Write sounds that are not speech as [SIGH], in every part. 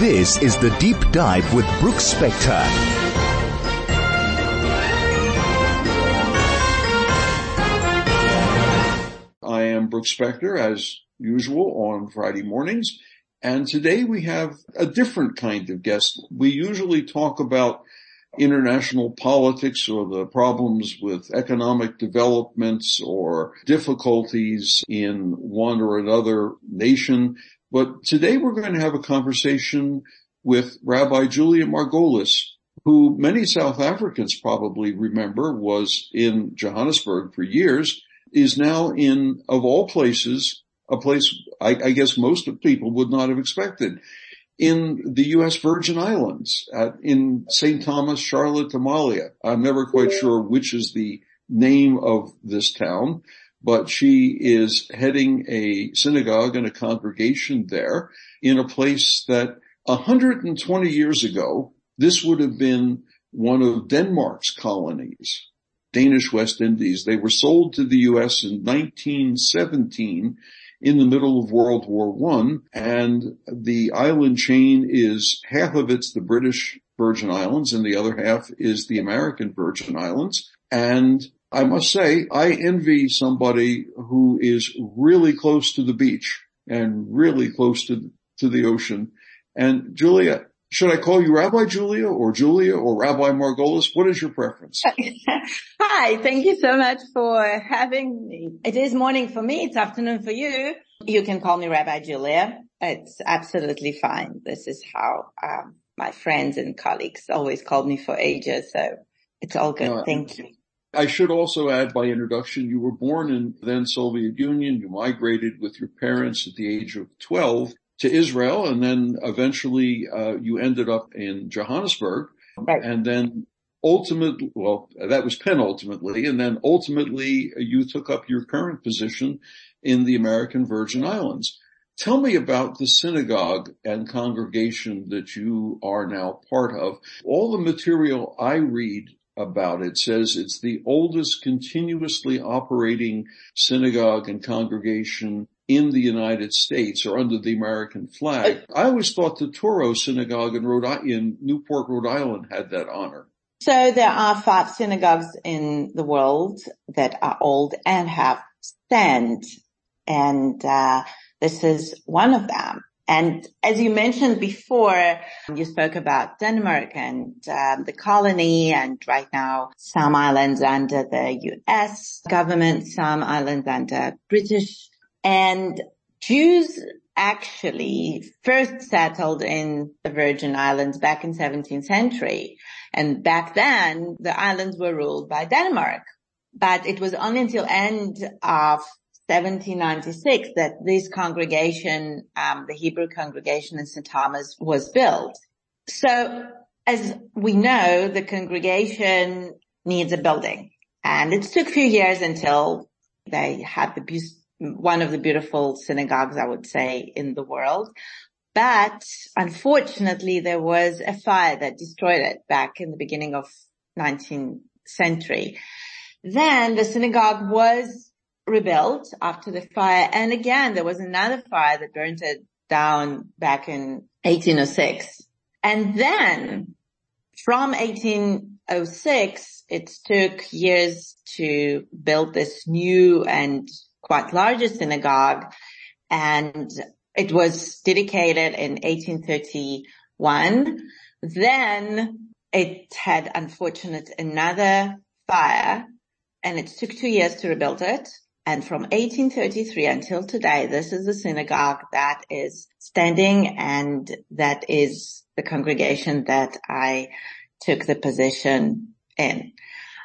This is the Deep Dive with Brooks Spector. I am Brooks Spector, as usual, on Friday mornings. And today we have a different kind of guest. We usually talk about international politics or the problems with economic developments or difficulties in one or another nation. But today we're going to have a conversation with Rabbi Julia Margolis, who many South Africans probably remember was in Johannesburg for years, is now in, of all places, a place I, I guess most of people would not have expected in the U.S. Virgin Islands, at, in St. Thomas, Charlotte, Amalie. I'm never quite sure which is the name of this town, but she is heading a synagogue and a congregation there in a place that 120 years ago, this would have been one of Denmark's colonies, Danish West Indies. They were sold to the U.S. in 1917 in the middle of World War One, and the island chain is half of it's the British Virgin Islands and the other half is the American Virgin Islands. And I must say, I envy somebody who is really close to the beach and really close to, to the ocean. And Julia, should I call you Rabbi Julia or Julia or Rabbi Margolis? What is your preference? [LAUGHS] Hi, thank you so much for having me. It is morning for me. It's afternoon for you. You can call me Rabbi Julia. It's absolutely fine. This is how um, my friends and colleagues always called me for ages. So it's all good. No, thank you. I should also add by introduction, you were born in then Soviet Union. You migrated with your parents at the age of 12 to Israel and then eventually uh, you ended up in Johannesburg right. and then ultimately, well, that was penultimately, and then ultimately you took up your current position in the American Virgin Islands. Tell me about the synagogue and congregation that you are now part of. All the material I read about it says it's the oldest continuously operating synagogue and congregation in the United States or under the American flag. I always thought the Touro Synagogue in Rhode Island, in Newport, Rhode Island had that honor. So there are five synagogues in the world that are old and have stand. And, uh, this is one of them. And as you mentioned before, you spoke about Denmark and um, the colony and right now some islands under the US government, some islands under British and Jews actually first settled in the Virgin Islands back in 17th century. And back then the islands were ruled by Denmark. But it was only until end of 1796 that this congregation, um, the Hebrew congregation in St. Thomas was built. So as we know, the congregation needs a building and it took a few years until they had the one of the beautiful synagogues, I would say, in the world. But unfortunately, there was a fire that destroyed it back in the beginning of 19th century. Then the synagogue was rebuilt after the fire. And again, there was another fire that burnt it down back in 1806. And then from 1806, it took years to build this new and quite larger synagogue and it was dedicated in 1831. Then it had unfortunate another fire and it took two years to rebuild it. And from 1833 until today, this is the synagogue that is standing and that is the congregation that I took the position in.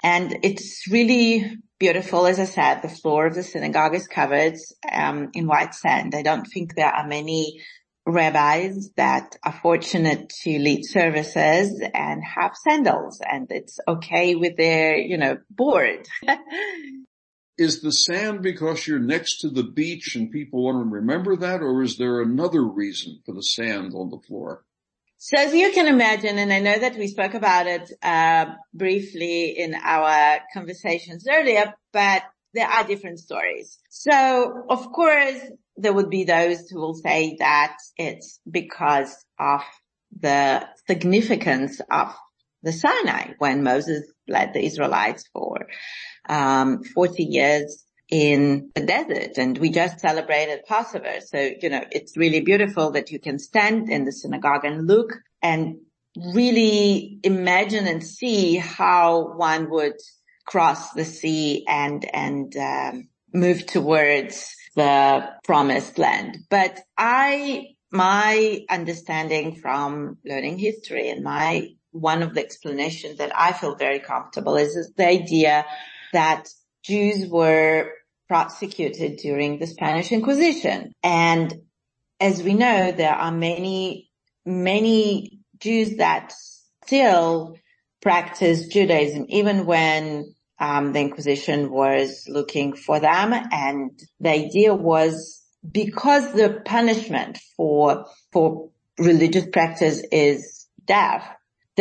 And it's really beautiful. As I said, the floor of the synagogue is covered um, in white sand. I don't think there are many rabbis that are fortunate to lead services and have sandals and it's okay with their, you know, board. [LAUGHS] is the sand because you're next to the beach and people want to remember that or is there another reason for the sand on the floor? So as you can imagine, and I know that we spoke about it uh, briefly in our conversations earlier, but there are different stories. So of course, there would be those who will say that it's because of the significance of the Sinai when Moses led the Israelites for um, 40 years in the desert and we just celebrated Passover. So, you know, it's really beautiful that you can stand in the synagogue and look and really imagine and see how one would cross the sea and, and, um, move towards the promised land. But I, my understanding from learning history and my, one of the explanations that I feel very comfortable is, is the idea that Jews were prosecuted during the Spanish Inquisition. And as we know, there are many, many Jews that still practice Judaism, even when um, the Inquisition was looking for them. And the idea was because the punishment for, for religious practice is death,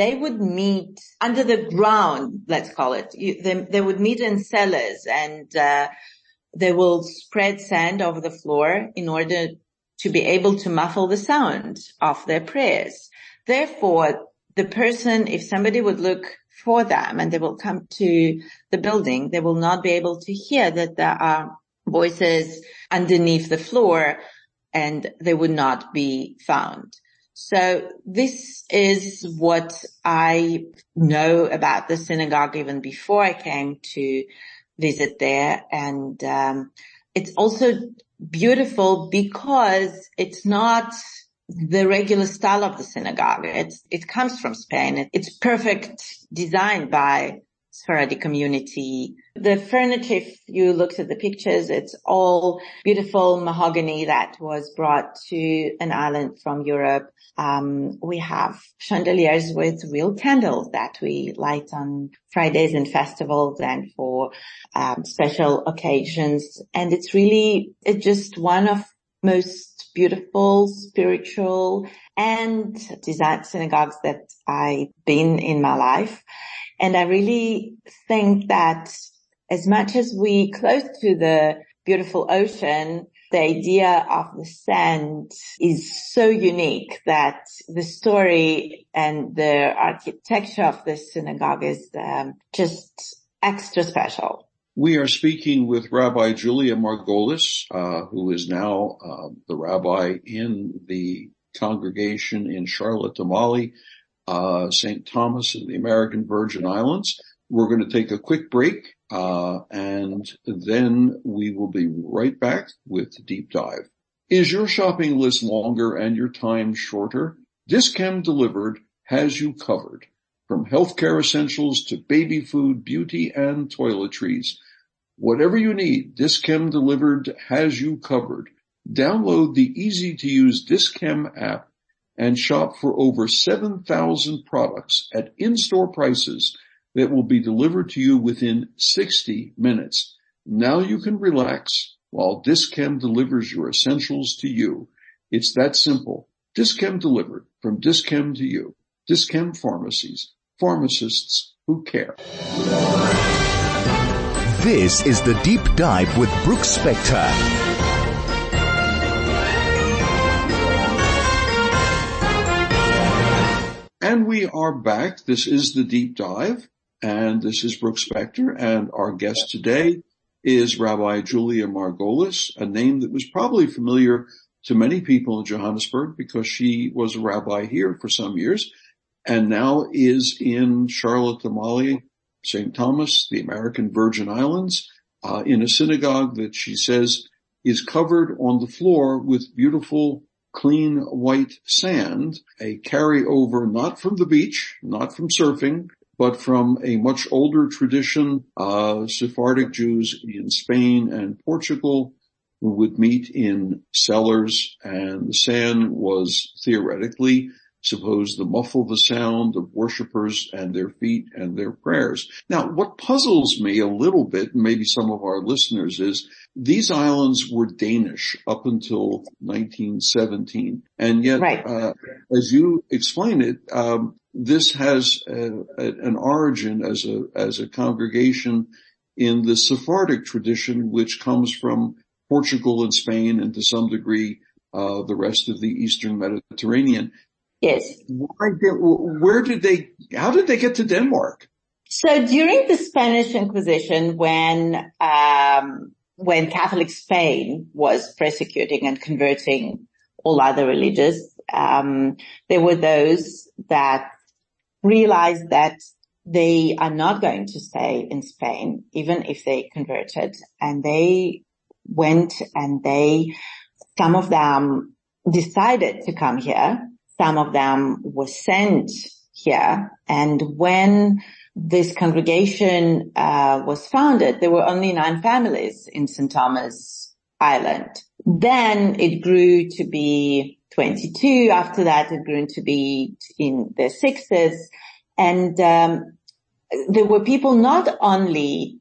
they would meet under the ground, let's call it. You, they, they, would meet in cellars and, uh, they will spread sand over the floor in order to be able to muffle the sound of their prayers. Therefore, the person, if somebody would look for them and they will come to the building, they will not be able to hear that there are voices underneath the floor and they would not be found. So this is what I know about the synagogue even before I came to visit there. And, um, it's also beautiful because it's not the regular style of the synagogue. It's, it comes from Spain. It's perfect designed by Sephardi community. The furniture, if you looked at the pictures, it's all beautiful mahogany that was brought to an island from Europe. Um, we have chandeliers with real candles that we light on Fridays and festivals and for um, special occasions. And it's really, it's just one of most beautiful, spiritual and designed synagogues that I've been in my life. And I really think that as much as we close to the beautiful ocean, the idea of the sand is so unique that the story and the architecture of the synagogue is um, just extra special. We are speaking with Rabbi Julia Margolis, uh, who is now uh, the rabbi in the congregation in Charlotte, Amalie, uh, St. Thomas and the American Virgin Islands. We're going to take a quick break, uh, and then we will be right back with Deep Dive. Is your shopping list longer and your time shorter? Dis-Chem Delivered has you covered. From healthcare essentials to baby food, beauty, and toiletries. Whatever you need, Dis-Chem Delivered has you covered. Download the easy to use Dis-Chem app and shop for over 7,000 products at in-store prices that will be delivered to you within 60 minutes. Now you can relax while Dis-Chem delivers your essentials to you. It's that simple. Dis-Chem delivered from Dis-Chem to you. Dis-Chem pharmacies, pharmacists who care. This is the deep dive with Brooks Spector. And we are back. This is the deep dive and this is Brooks Spector and our guest today is Rabbi Julia Margolis, a name that was probably familiar to many people in Johannesburg because she was a rabbi here for some years and now is in Charlotte, Amalie, St. Thomas, the American Virgin Islands, uh, in a synagogue that she says is covered on the floor with beautiful clean white sand, a carryover not from the beach, not from surfing, but from a much older tradition, uh, Sephardic Jews in Spain and Portugal who would meet in cellars and the sand was theoretically supposed to muffle the sound of worshippers and their feet and their prayers. Now, what puzzles me a little bit, and maybe some of our listeners, is these islands were Danish up until 1917. And yet, right. uh, as you explain it, um, this has a, a, an origin as a, as a congregation in the Sephardic tradition, which comes from Portugal and Spain and to some degree, uh, the rest of the Eastern Mediterranean. Yes. Did, where did they, how did they get to Denmark? So during the Spanish Inquisition, when, um, when Catholic Spain was persecuting and converting all other religions, um, there were those that realized that they are not going to stay in Spain, even if they converted. And they went and they, some of them decided to come here. Some of them were sent here. And when this congregation uh, was founded, there were only nine families in St. Thomas Island. Then it grew to be 22. After that, it grew to be in the sixes. And um, there were people not only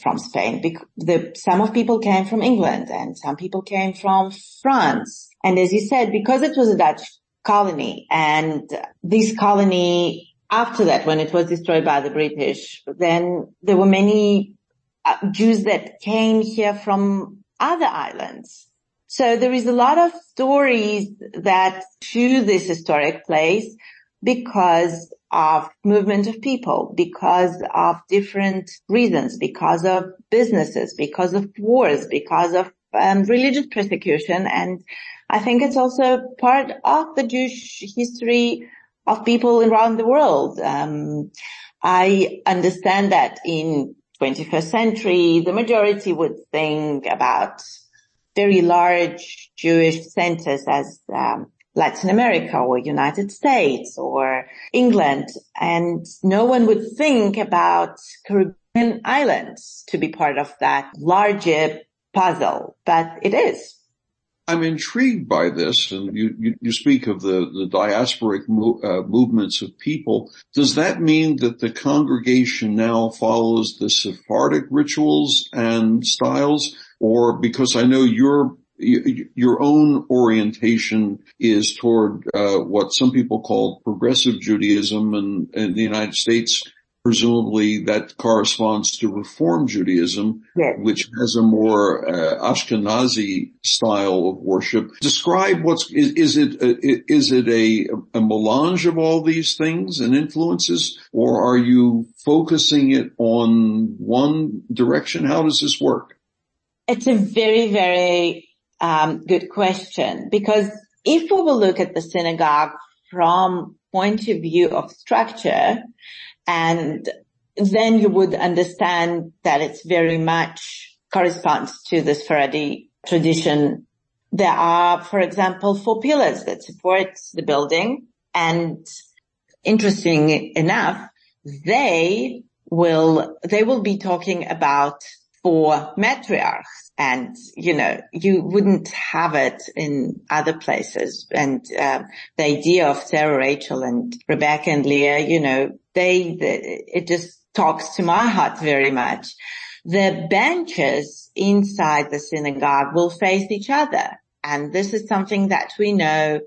from Spain, the, some of people came from England and some people came from France. And as you said, because it was a Dutch colony and this colony after that, when it was destroyed by the British, then there were many uh, Jews that came here from other islands. So there is a lot of stories that to this historic place because of movement of people, because of different reasons, because of businesses, because of wars, because of um, religious persecution. And I think it's also part of the Jewish history of people around the world. Um, I understand that in 21st century, the majority would think about very large Jewish centers as um, Latin America or United States or England, and no one would think about Caribbean islands to be part of that larger puzzle, but it is. I'm intrigued by this, and you, you, you speak of the, the diasporic mo- uh, movements of people. Does that mean that the congregation now follows the Sephardic rituals and styles? Or because I know your your own orientation is toward uh, what some people call progressive Judaism, and in the United States, presumably that corresponds to Reform Judaism, yes. which has a more uh, Ashkenazi style of worship. Describe what's is, is it a, is it a, a melange of all these things and influences, or are you focusing it on one direction? How does this work? It's a very very um, good question because if we will look at the synagogue from point of view of structure, and then you would understand that it's very much corresponds to the Sephardi tradition. There are, for example, four pillars that support the building and interesting enough, they will, they will be talking about four matriarchs and you know you wouldn't have it in other places. And uh, the idea of sarah rachel and rebecca and leah you know they, the, it just talks to my heart very much. The benches inside the synagogue will face each other. And this is something that we know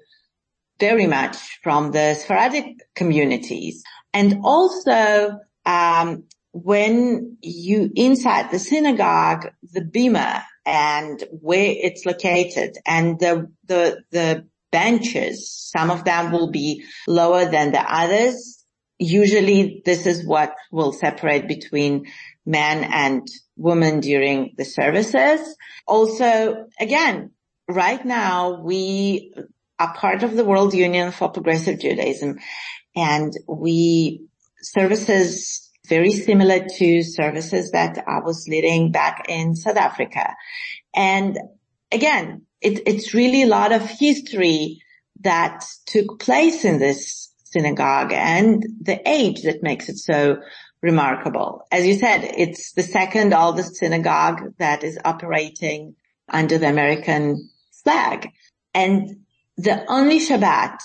very much from the Sephardic communities. And also um, when you inside the synagogue, the bima and where it's located and the, the, the benches, some of them will be lower than the others. Usually this is what will separate between men and women during the services. Also, again, right now we are part of the World Union for Progressive Judaism and we services very similar to services that I was leading back in South Africa. And again, it, it's really a lot of history that took place in this synagogue and the age that makes it so remarkable. As you said, it's the second oldest synagogue that is operating under the American flag. And the only Shabbat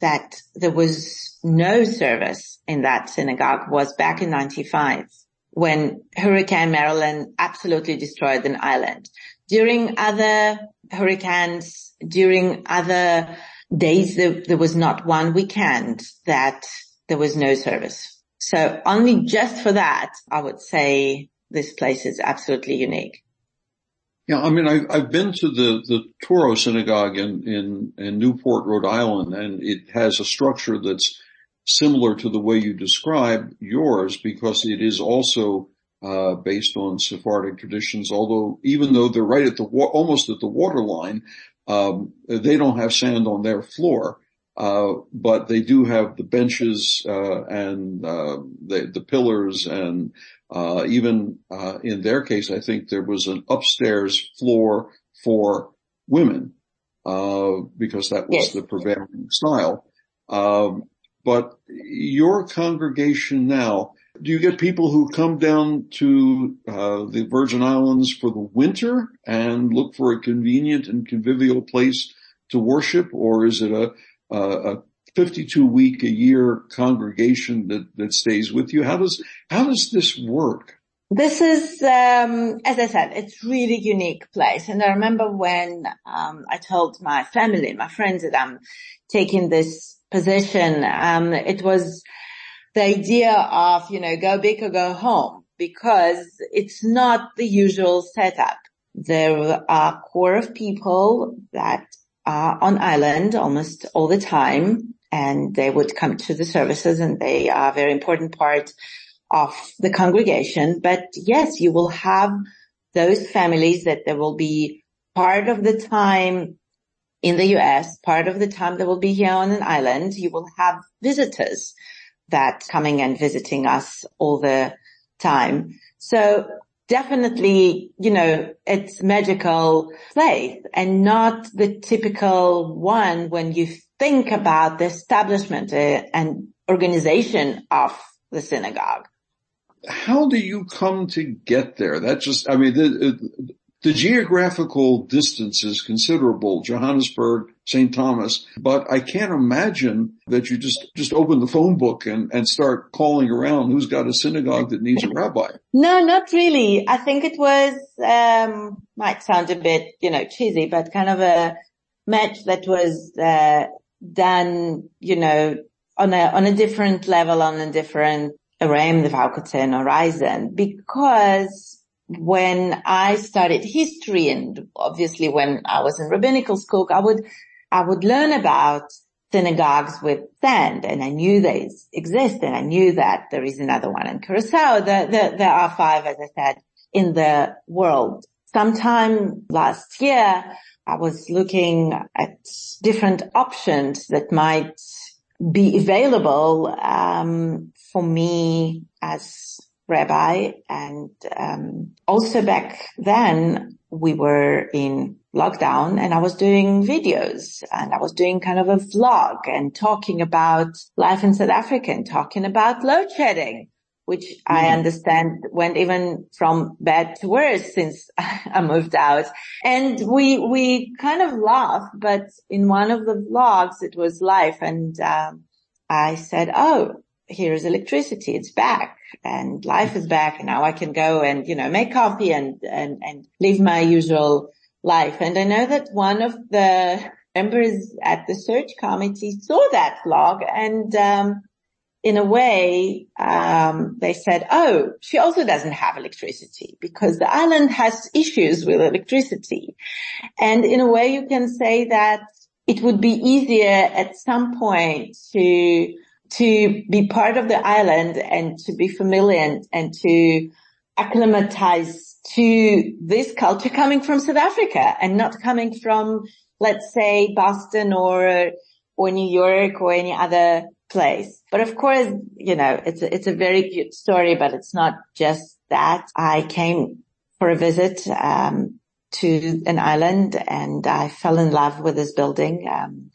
that there was no service in that synagogue was back in 95 when Hurricane Marilyn absolutely destroyed an island. During other hurricanes, during other days, there, there was not one weekend that there was no service. So only just for that, I would say this place is absolutely unique. Yeah, I mean, I, have been to the, the Touro Synagogue in, in, in Newport, Rhode Island, and it has a structure that's similar to the way you describe yours because it is also uh, based on Sephardic traditions. Although even though they're right at the almost at the waterline, um, they don't have sand on their floor. Uh, but they do have the benches uh, and uh, the, the, pillars and uh, even uh, in their case, I think there was an upstairs floor for women because that was yes. the prevailing style. Um, but your congregation now, do you get people who come down to uh, the Virgin Islands for the winter and look for a convenient and convivial place to worship, or is it a, a, a 52 week a year congregation that, that stays with you? How does, how does this work? This is, um, as I said, it's really unique place. And I remember when, um, I told my family, my friends that I'm taking this position, um, it was the idea of, you know, go big or go home because it's not the usual setup. There are a core of people that are on island almost all the time and they would come to the services and they are a very important part of the congregation. But yes, you will have those families that there will be part of the time in the US, part of the time they will be here on an island. You will have visitors that coming and visiting us all the time. So definitely, you know, it's magical place and not the typical one when you think about the establishment uh, and organization of the synagogue. How do you come to get there? That just, I mean, the, the geographical distance is considerable, Johannesburg, St. Thomas, but I can't imagine that you just, just open the phone book and, and start calling around who's got a synagogue that needs a rabbi. No, not really. I think it was, um, might sound a bit, you know, cheesy, but kind of a match that was, uh, done, you know, on a, on a different level, on a different realm, if I could say, an horizon, because when I studied history and obviously when I was in rabbinical school, I would, I would learn about synagogues with sand and I knew they exist and I knew that there is another one in Curacao. The, the, there are five, as I said, in the world. Sometime last year, I was looking at different options that might be available um, for me as rabbi. And um, also back then we were in lockdown and I was doing videos and I was doing kind of a vlog and talking about life in South Africa and talking about load shedding, which mm-hmm. I understand went even from bad to worse since [LAUGHS] I moved out. And we, we kind of laughed, but in one of the vlogs, it was live and, um, I said, Oh, here's electricity. It's back and life is back. And now I can go and, you know, make coffee and, and, and live my usual life. And I know that one of the members at the search committee saw that vlog and, um, in a way, um, they said, oh, she also doesn't have electricity because the island has issues with electricity. And in a way you can say that it would be easier at some point to to be part of the island and to be familiar and, to acclimatize to this culture coming from South Africa and not coming from, let's say, Boston or, or New York or any other place. But of course, you know, it's a, it's a very cute story, but it's not just that. I came for a visit, um, to an island and I fell in love with this building. Um,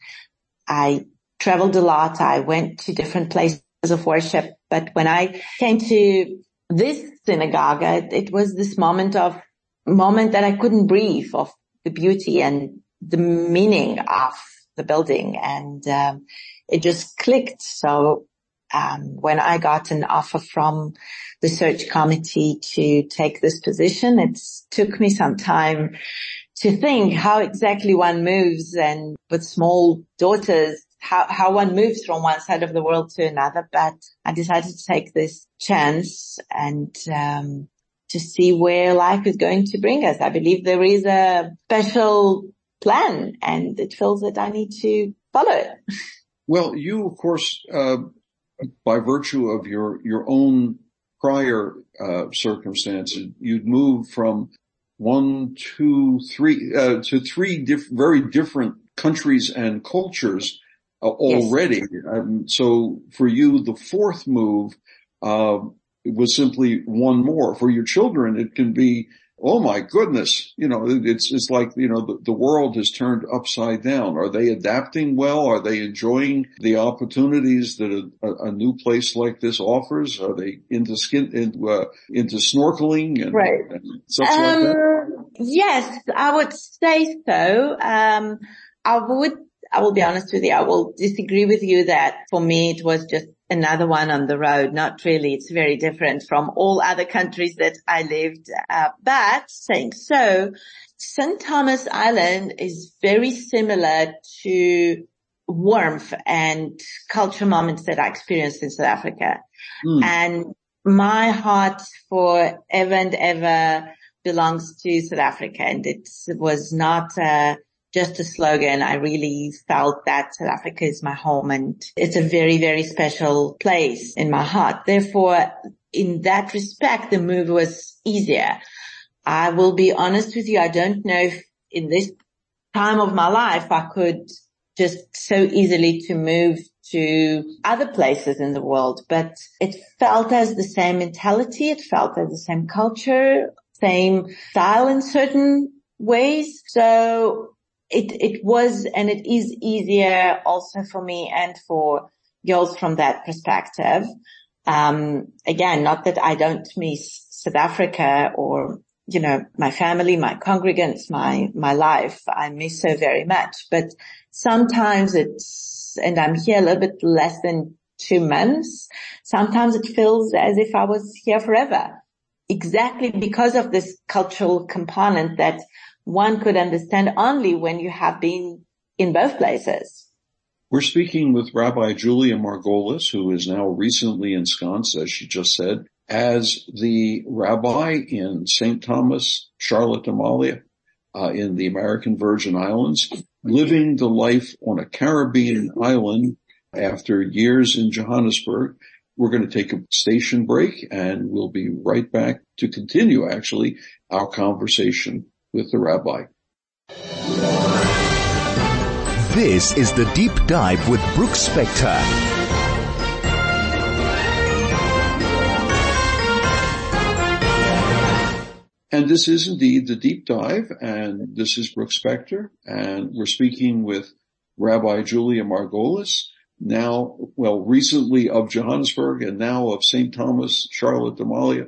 I traveled a lot. I went to different places of worship, but when I came to this synagogue, it was this moment of moment that I couldn't breathe of the beauty and the meaning of the building and um, it just clicked. So um, when I got an offer from the search committee to take this position, it took me some time to think how exactly one moves and with small daughters, how, how one moves from one side of the world to another, but I decided to take this chance and, um, to see where life is going to bring us. I believe there is a special plan and it feels that I need to follow it. [LAUGHS] Well, you, of course, uh, by virtue of your, your own prior, uh, circumstances, you'd moved from one, two, three, uh, to three diff- very different countries and cultures uh, already. Yes. Um, so for you, the fourth move, uh, was simply one more. For your children, it can be oh my goodness, you know, it's, it's like, you know, the, the, world has turned upside down. Are they adapting well? Are they enjoying the opportunities that a, a, new place like this offers? Are they into skin, into, uh, into snorkeling and, right. and such um, like that? Um, yes, I would say so. Um, I would, I will be honest with you. I will disagree with you that for me it was just another one on the road. Not really. It's very different from all other countries that I lived. Uh, but saying so, St. Thomas Island is very similar to warmth and culture moments that I experienced in South Africa. Mm. And my heart for ever and ever belongs to South Africa and it was not, uh, just a slogan. I really felt that South Africa is my home and it's a very, very special place in my heart. Therefore, in that respect, the move was easier. I will be honest with you. I don't know if in this time of my life I could just so easily to move to other places in the world, but it felt as the same mentality. It felt as the same culture, same style in certain ways. So it, it was and it is easier also for me and for girls from that perspective. Um, again, not that I don't miss South Africa or, you know, my family, my congregants, my, my life. I miss so very much, but sometimes it's, and I'm here a little bit less than two months. Sometimes it feels as if I was here forever. Exactly because of this cultural component that one could understand only when you have been in both places. We're speaking with Rabbi Julia Margolis, who is now recently ensconced, as she just said, as the rabbi in St. Thomas, Charlotte Amalie, uh, in the American Virgin Islands, living the life on a Caribbean island after years in Johannesburg. We're going to take a station break and we'll be right back to continue actually our conversation with the rabbi. This is the Deep Dive with Brooks Spector. And this is indeed the deep dive, and this is Brooks Spector, and we're speaking with Rabbi Julia Margolis, now, well, recently of Johannesburg and now of St. Thomas, Charlotte Amalie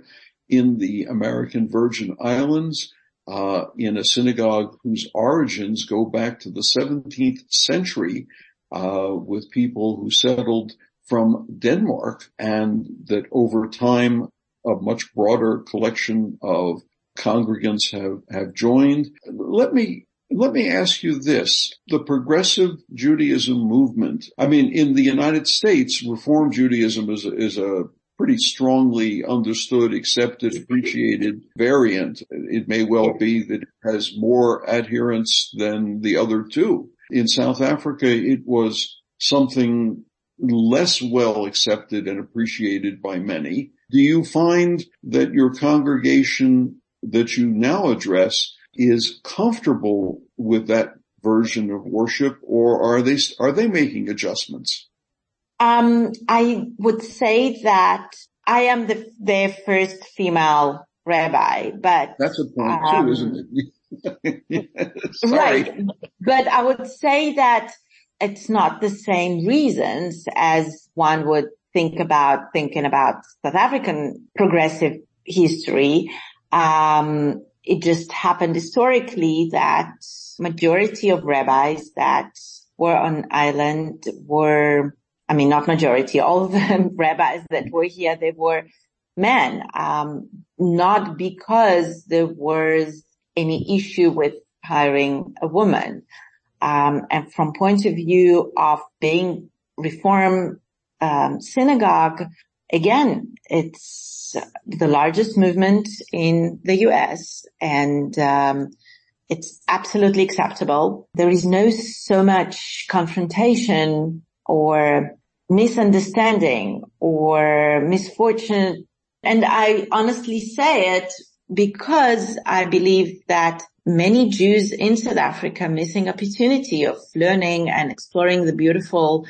in the American Virgin Islands uh, in a synagogue whose origins go back to the 17th century uh, with people who settled from Denmark and that over time a much broader collection of congregants have, have joined. Let me let me ask you this. The progressive Judaism movement, I mean, in the United States, Reform Judaism is is a pretty strongly understood, accepted, appreciated variant. It may well be that it has more adherents than the other two. In South Africa, it was something less well accepted and appreciated by many. Do you find that your congregation that you now address is comfortable with that version of worship or are they, are they making adjustments? Um, I would say that I am the, their first female rabbi, but that's a point um, too, isn't it? [LAUGHS] right. But I would say that it's not the same reasons as one would think about thinking about South African progressive history. Um, it just happened historically that majority of rabbis that were on island were I mean, not majority, all of the [LAUGHS] rabbis that were here, they were men, um, not because there was any issue with hiring a woman. Um, and from point of view of being reform, um, synagogue, again, it's the largest movement in the US and, um, it's absolutely acceptable. There is no so much confrontation or misunderstanding or misfortune. And I honestly say it because I believe that many Jews in South Africa missing opportunity of learning and exploring the beautiful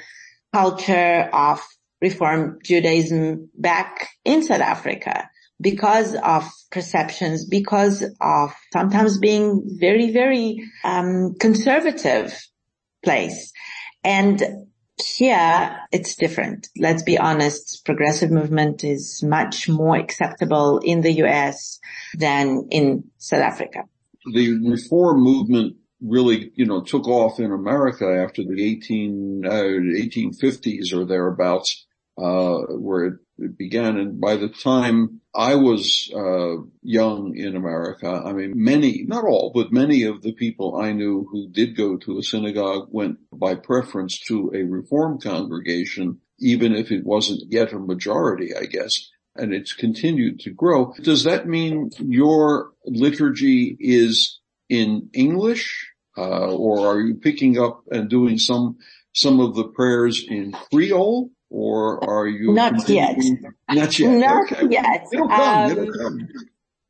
culture of Reform Judaism back in South Africa because of perceptions, because of sometimes being very, very um, conservative place. And here it's different. Let's be honest. Progressive movement is much more acceptable in the US than in South Africa. The reform movement really, you know, took off in America after the 18, uh, 1850s or thereabouts, uh, where it, it, began. And by the time I was, uh, young in America, I mean, many, not all, but many of the people I knew who did go to a synagogue went by preference to a reform congregation, even if it wasn't yet a majority, I guess. And it's continued to grow. Does that mean your liturgy is in English, uh, or are you picking up and doing some some of the prayers in Creole, or are you not yet? Not yet. Not okay. yet. It'll come. Um, it'll come.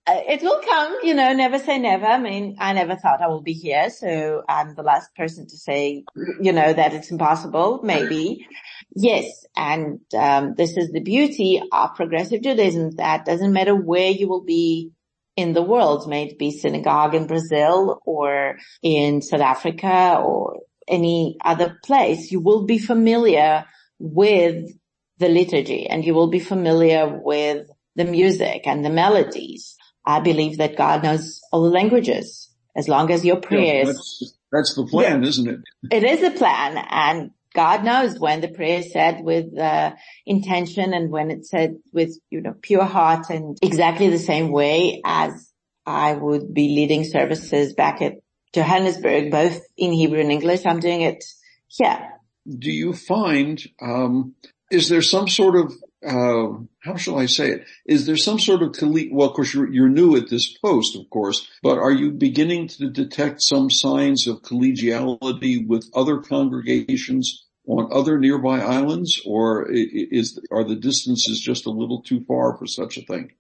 Uh, it will come, you know, never say never. I mean, I never thought I will be here, so I'm the last person to say, you know, that it's impossible, maybe. Yes, and um, this is the beauty of progressive Judaism, that doesn't matter where you will be in the world, may it be synagogue in Brazil or in South Africa or any other place, you will be familiar with the liturgy and you will be familiar with the music and the melodies. I believe that God knows all the languages as long as your prayers. Yeah, that's, that's, the plan, yeah. isn't it? It is a plan and God knows when the prayer is said with uh, intention and when it's said with, you know, pure heart and exactly the same way as I would be leading services back at Johannesburg, both in Hebrew and English. I'm doing it here. Do you find, um, is there some sort of, uh, how shall I say it? Is there some sort of, well, of course you're, you're new at this post, of course, but are you beginning to detect some signs of collegiality with other congregations on other nearby islands or is, are the distances just a little too far for such a thing?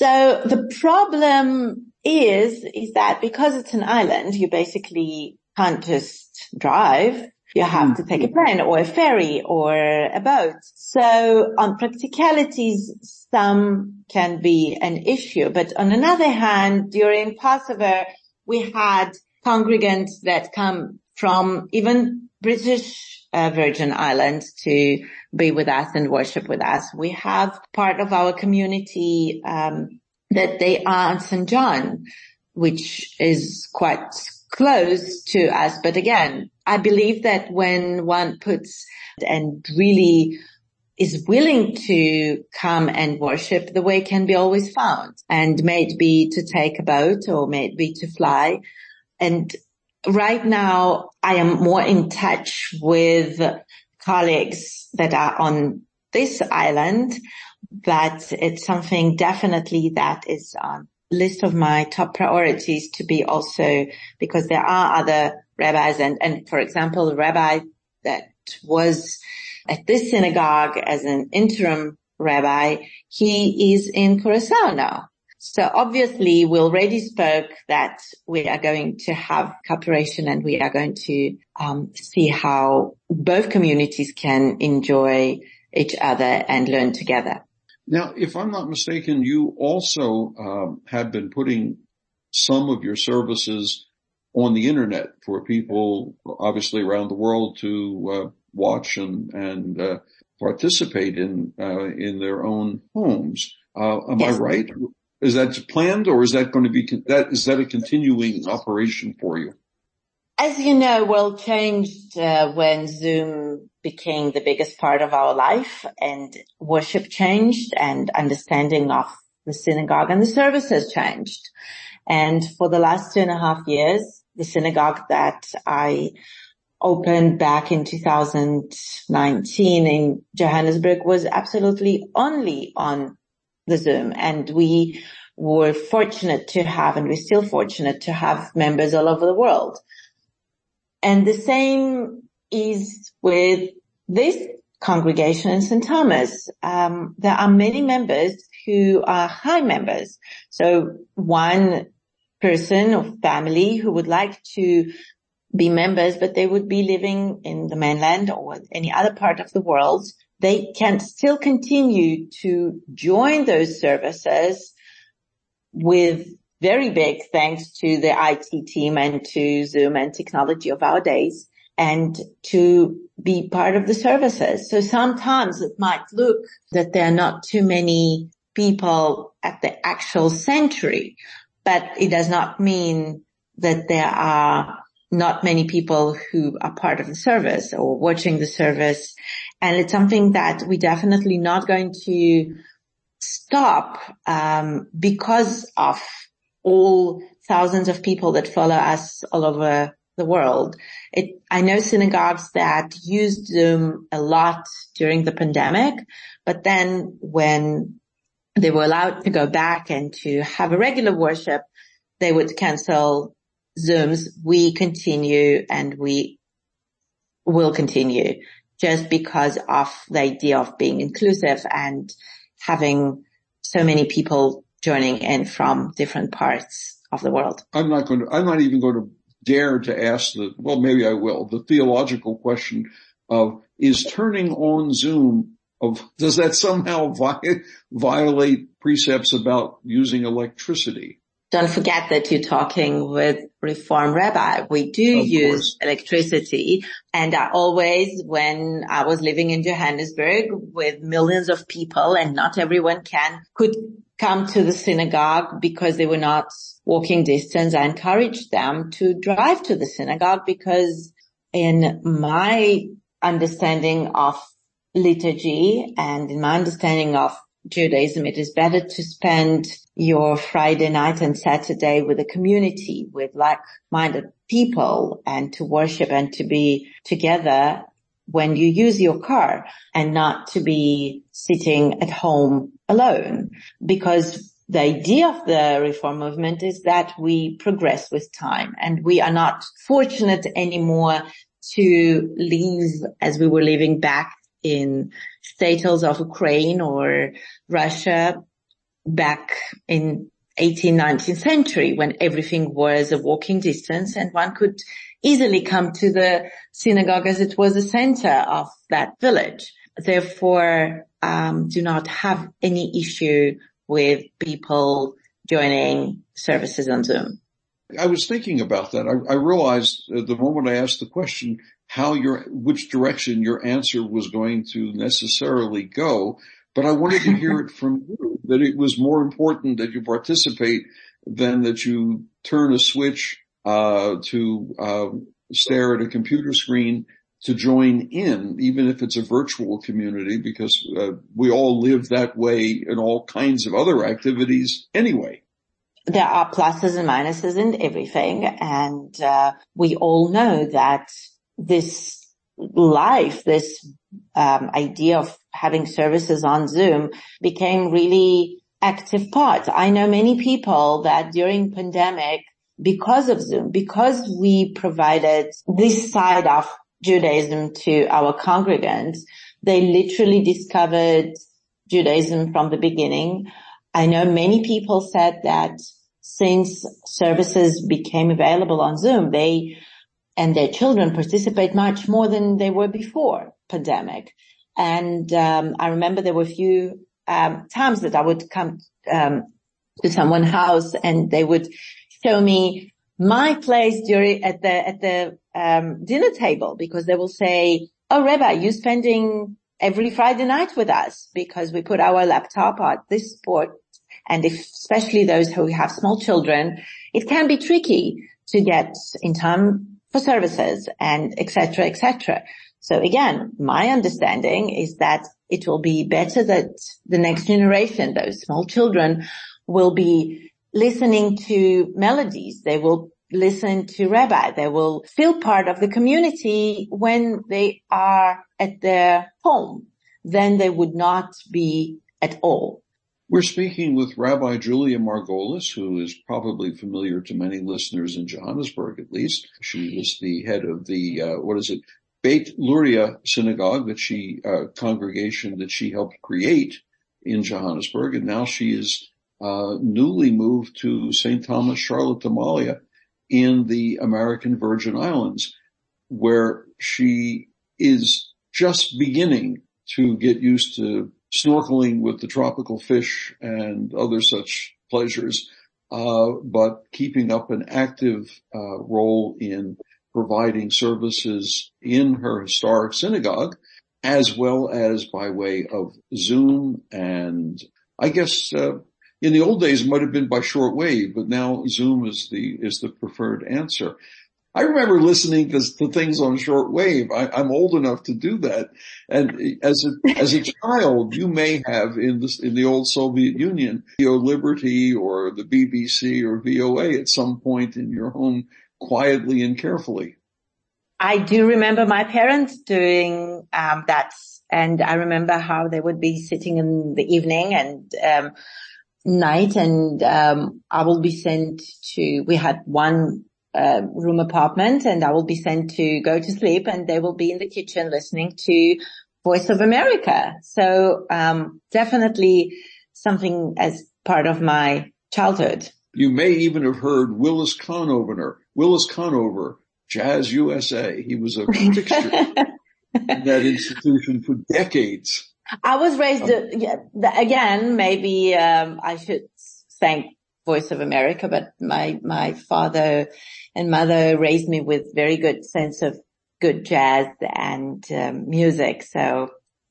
So the problem is, is that because it's an island, you basically can't just drive. You have to take a plane or a ferry or a boat. So on practicalities, some can be an issue, but on another hand, during Passover, we had congregants that come from even British uh, Virgin Islands to be with us and worship with us. We have part of our community um, that they are on St. John, which is quite close to us. But again, I believe that when one puts and really is willing to come and worship, the way can be always found. And may it be to take a boat or may it be to fly. And right now I am more in touch with colleagues that are on this island, but it's something definitely that is on list of my top priorities to be also because there are other rabbis and, and for example, the rabbi that was at this synagogue as an interim rabbi, he is in Curacao now. So obviously we already spoke that we are going to have cooperation and we are going to um, see how both communities can enjoy each other and learn together. Now, if I'm not mistaken, you also um, have been putting some of your services on the internet for people, obviously around the world, to uh, watch and and uh, participate in uh, in their own homes. Uh, am yes. I right? Is that planned or is that going to be, that, is that a continuing operation for you? As you know, world changed uh, when Zoom became the biggest part of our life and worship changed and understanding of the synagogue and the services changed. And for the last two and a half years, the synagogue that I opened back in 2019 in Johannesburg was absolutely only on the Zoom and we were fortunate to have, and we're still fortunate to have members all over the world. And the same is with this congregation in St. Thomas. Um, there are many members who are high members. So one person or family who would like to be members, but they would be living in the mainland or any other part of the world. They can still continue to join those services with very big thanks to the IT team and to Zoom and technology of our days and to be part of the services. So sometimes it might look that there are not too many people at the actual century, but it does not mean that there are not many people who are part of the service or watching the service. And it's something that we're definitely not going to stop um, because of all thousands of people that follow us all over the world. It, I know synagogues that used Zoom a lot during the pandemic, but then when they were allowed to go back and to have a regular worship, they would cancel Zooms. We continue and we will continue just because of the idea of being inclusive and having so many people joining in from different parts of the world. I'm not going to, I'm not even going to dare to ask the, well, maybe I will, the theological question of is turning on Zoom of, does that somehow vi- violate precepts about using electricity? Don't forget that you're talking with Reform Rabbi. We do Of use course. electricity and I always, when I was living in Johannesburg with millions of people and not everyone can, could come to the synagogue because they were not walking distance. I encouraged them to drive to the synagogue because in my understanding of liturgy and in my understanding of Judaism, it is better to spend your Friday night and Saturday with a community, with like-minded people and to worship and to be together when you use your car and not to be sitting at home alone because the idea of the reform movement is that we progress with time and we are not fortunate anymore to live as we were living back in shtetls of Ukraine or Russia back in 18th, 19th century when everything was a walking distance and one could easily come to the synagogue as it was the center of that village. Therefore, um, do not have any issue with people joining services on Zoom. I was thinking about that. I, I realized the moment I asked the question how your, which direction your answer was going to necessarily go, but I wanted to hear it from you that it was more important that you participate than that you turn a switch, uh, to, uh, stare at a computer screen to join in, even if it's a virtual community, because uh, we all live that way in all kinds of other activities anyway. There are pluses and minuses in everything and uh, we all know that this life, this um, idea of having services on Zoom became really active part. I know many people that during pandemic, because of Zoom, because we provided this side of Judaism to our congregants, they literally discovered Judaism from the beginning. I know many people said that since services became available on Zoom, they and their children participate much more than they were before pandemic. And um, I remember there were a few um, times that I would come um, to someone's house and they would show me my place during at the at the um, dinner table because they will say, "Oh, Rabbi, you spending every Friday night with us because we put our laptop at this sport." And if, especially those who have small children, it can be tricky to get in time for services and etc. etc. So again, my understanding is that it will be better that the next generation, those small children, will be listening to melodies. They will listen to rabbi. They will feel part of the community when they are at their home. Then they would not be at all. We're speaking with Rabbi Julia Margolis, who is probably familiar to many listeners in Johannesburg, at least. She was the head of the, uh, what is it? Beit Luria synagogue that she, uh, congregation that she helped create in Johannesburg. And now she is, uh, newly moved to St. Thomas, Charlotte, Amalie in the American Virgin Islands, where she is just beginning to get used to snorkeling with the tropical fish and other such pleasures, uh, but keeping up an active uh, role in providing services in her historic synagogue, as well as by way of Zoom and I guess uh, in the old days it might have been by shortwave, but now Zoom is the is the preferred answer. I remember listening to, to things on shortwave. I, am old enough to do that. And as a, as a [LAUGHS] child, you may have in the, in the old Soviet Union, Radio Liberty or the BBC or VOA at some point in your home quietly and carefully. I do remember my parents doing um, that, and I remember how they would be sitting in the evening and um, night, and um, I will be sent to. We had one uh, room apartment and I will be sent to go to sleep and they will be in the kitchen listening to Voice of America. So, um, definitely something as part of my childhood. You may even have heard Willis Conover, Willis Conover, Jazz USA. He was a [LAUGHS] fixture in that institution for decades. I was raised, um, uh, again, maybe, um, I should thank Voice of America, but my, my father and mother raised me with very good sense of good jazz and um, music. So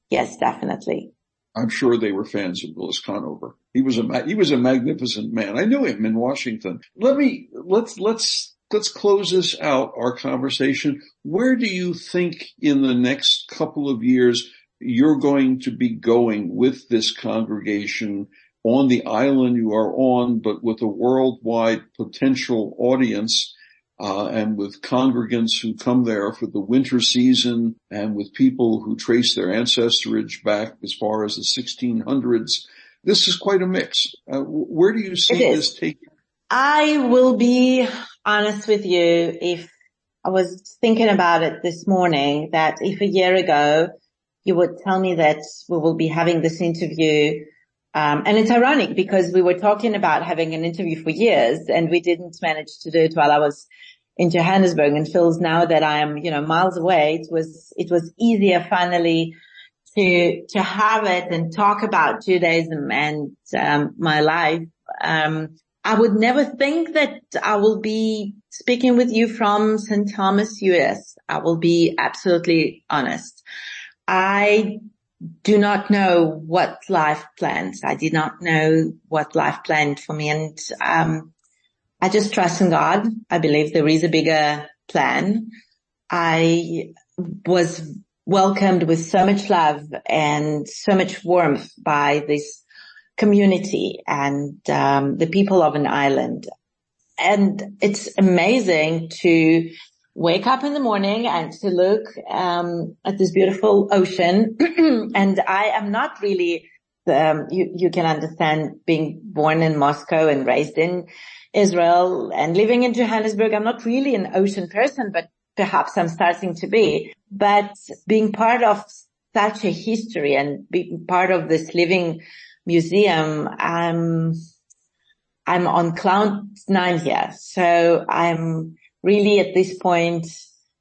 yes, definitely. I'm sure they were fans of Willis Conover. He was a, he was a magnificent man. I knew him in Washington. Let me, let's, let's, let's close this out, our conversation. Where do you think in the next couple of years you're going to be going with this congregation on the island you are on, but with a worldwide potential audience, uh, and with congregants who come there for the winter season and with people who trace their ancestrage back as far as the 1600s. This is quite a mix. Uh, where do you see this taking? I will be honest with you. If I was thinking about it this morning, that if a year ago you would tell me that we will be having this interview um, and it's ironic because we were talking about having an interview for years and we didn't manage to do it while I was in Johannesburg and feels now that I am, you know, miles away. It was, it was easier finally to, to have it and talk about Judaism and, um, my life. Um, I would never think that I will be speaking with you from St. Thomas, US. I will be absolutely honest. I do not know what life plans. I did not know what life planned for me. And, um, I just trust in God. I believe there is a bigger plan. I was welcomed with so much love and so much warmth by this community and, um, the people of an island. And it's amazing to wake up in the morning and to look um, at this beautiful ocean. [CLEARS THROAT] and I am not really, um, you, you can understand being born in Moscow and raised in Israel and living in Johannesburg. I'm not really an ocean person, but perhaps I'm starting to be. But being part of such a history and being part of this living museum, I'm, I'm on cloud nine here. So I'm really at this point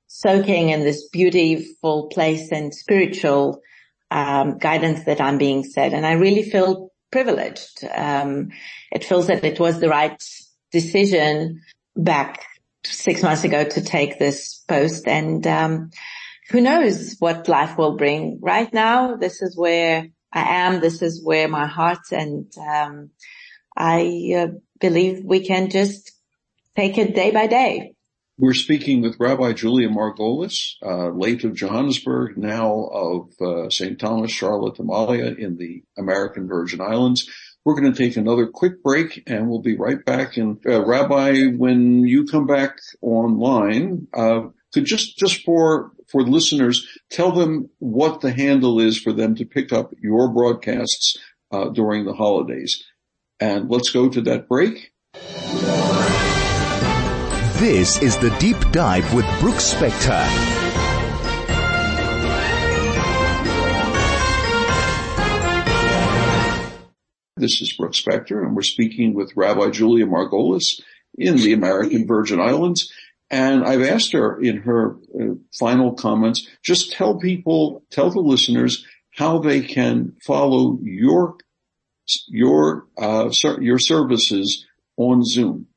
soaking in this beautiful place and spiritual um, guidance that I'm being said. And I really feel privileged. Um, it feels that it was the right decision back six months ago to take this post and um, who knows what life will bring. Right now, this is where I am. This is where my heart and um, I uh, believe we can just take it day by day. We're speaking with Rabbi Julia Margolis, uh, late of Johannesburg, now of uh, St. Thomas, Charlotte, Amalie in the American Virgin Islands. We're going to take another quick break and we'll be right back. And uh, Rabbi, when you come back online, uh, could just, just for, for listeners, tell them what the handle is for them to pick up your broadcasts, uh, during the holidays. And let's go to that break. This is the deep dive with Brooks Spector. This is Brooks Spector and we're speaking with Rabbi Julia Margolis in the American Virgin Islands. And I've asked her in her uh, final comments, just tell people, tell the listeners how they can follow your, your, uh, your services on Zoom.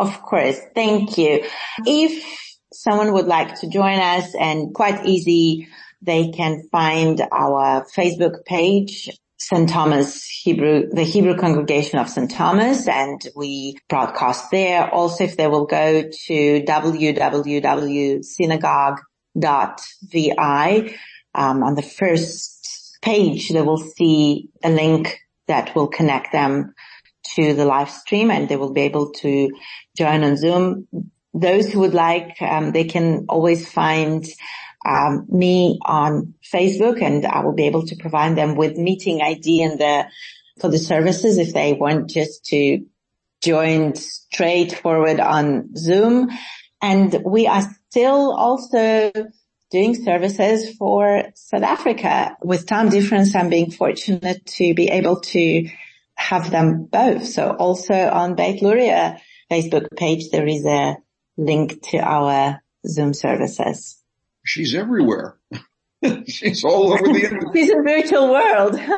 Of course. Thank you. If someone would like to join us and quite easy, they can find our Facebook page, St. Thomas Hebrew, the Hebrew Congregation of St. Thomas, and we broadcast there. Also, if they will go to www.synagogue.vi, um, on the first page, they will see a link that will connect them to the live stream and they will be able to join on Zoom. Those who would like, um, they can always find um, me on Facebook and I will be able to provide them with meeting ID and the, for the services if they want just to join straight forward on Zoom. And we are still also doing services for South Africa with time difference. I'm being fortunate to be able to have them both. So also on Beit Luria Facebook page, there is a link to our Zoom services. She's everywhere. [LAUGHS] She's all over the [LAUGHS] internet. She's a virtual world. [LAUGHS] hey,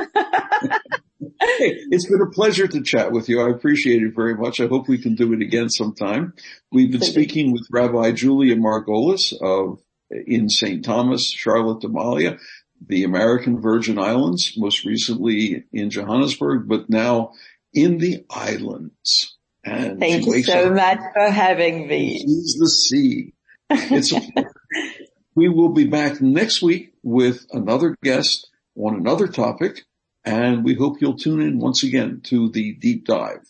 it's been a pleasure to chat with you. I appreciate it very much. I hope we can do it again sometime. We've been speaking with Rabbi Julia Margolis of in St. Thomas, Charlotte Amalie the American Virgin Islands, most recently in Johannesburg, but now in the islands. And Thank you so up. much for having me. Sees the sea. [LAUGHS] It's we will be back next week with another guest on another topic, and we hope you'll tune in once again to the deep dive.